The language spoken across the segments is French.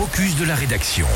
focus de la rédaction.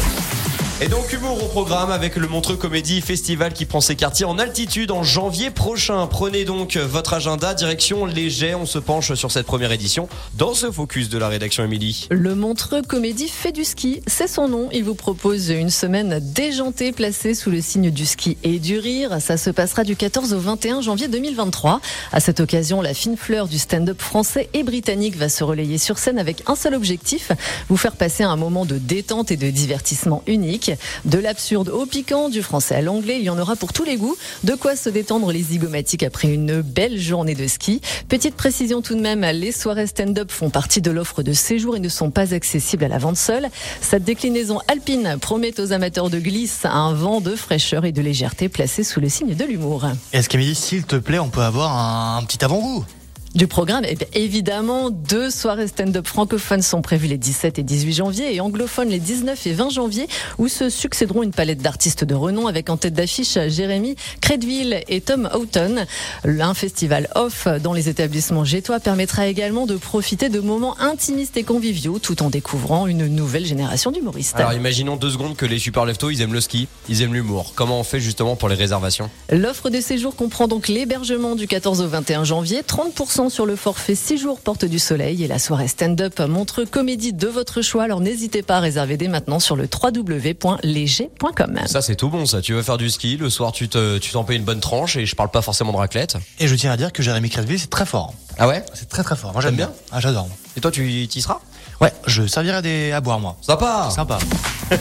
Et donc humour au programme avec le Montreux Comédie Festival qui prend ses quartiers en altitude en janvier prochain. Prenez donc votre agenda, direction Léger. On se penche sur cette première édition dans ce focus de la rédaction Émilie. Le Montreux Comédie fait du ski, c'est son nom. Il vous propose une semaine déjantée placée sous le signe du ski et du rire. Ça se passera du 14 au 21 janvier 2023. À cette occasion, la fine fleur du stand-up français et britannique va se relayer sur scène avec un seul objectif, vous faire passer un moment de détente et de divertissement unique. De l'absurde au piquant, du français à l'anglais, il y en aura pour tous les goûts. De quoi se détendre les zygomatiques après une belle journée de ski. Petite précision tout de même, les soirées stand-up font partie de l'offre de séjour et ne sont pas accessibles à la vente seule. Cette déclinaison alpine promet aux amateurs de glisse un vent de fraîcheur et de légèreté placé sous le signe de l'humour. Est-ce qu'Amélie, s'il te plaît, on peut avoir un, un petit avant-goût? Du programme. Et eh évidemment, deux soirées stand-up francophones sont prévues les 17 et 18 janvier et anglophones les 19 et 20 janvier où se succéderont une palette d'artistes de renom avec en tête d'affiche Jérémy Credville et Tom Houghton. Un festival off dans les établissements gétois permettra également de profiter de moments intimistes et conviviaux tout en découvrant une nouvelle génération d'humoristes. Alors imaginons deux secondes que les super leftos, ils aiment le ski, ils aiment l'humour. Comment on fait justement pour les réservations? L'offre de séjour comprend donc l'hébergement du 14 au 21 janvier, 30% sur le forfait 6 jours Porte du Soleil et la soirée stand-up montre comédie de votre choix. Alors n'hésitez pas à réserver dès maintenant sur le www.léger.com. Ça c'est tout bon ça. Tu veux faire du ski, le soir tu te, tu t'en payes une bonne tranche et je parle pas forcément de raclette. Et je tiens à dire que Jérémy Crédville c'est très fort. Ah ouais? C'est très très fort. Moi j'aime bien. Ah j'adore. Et toi tu y seras? Ouais, je servirai des à boire moi. Sympa. Sympa.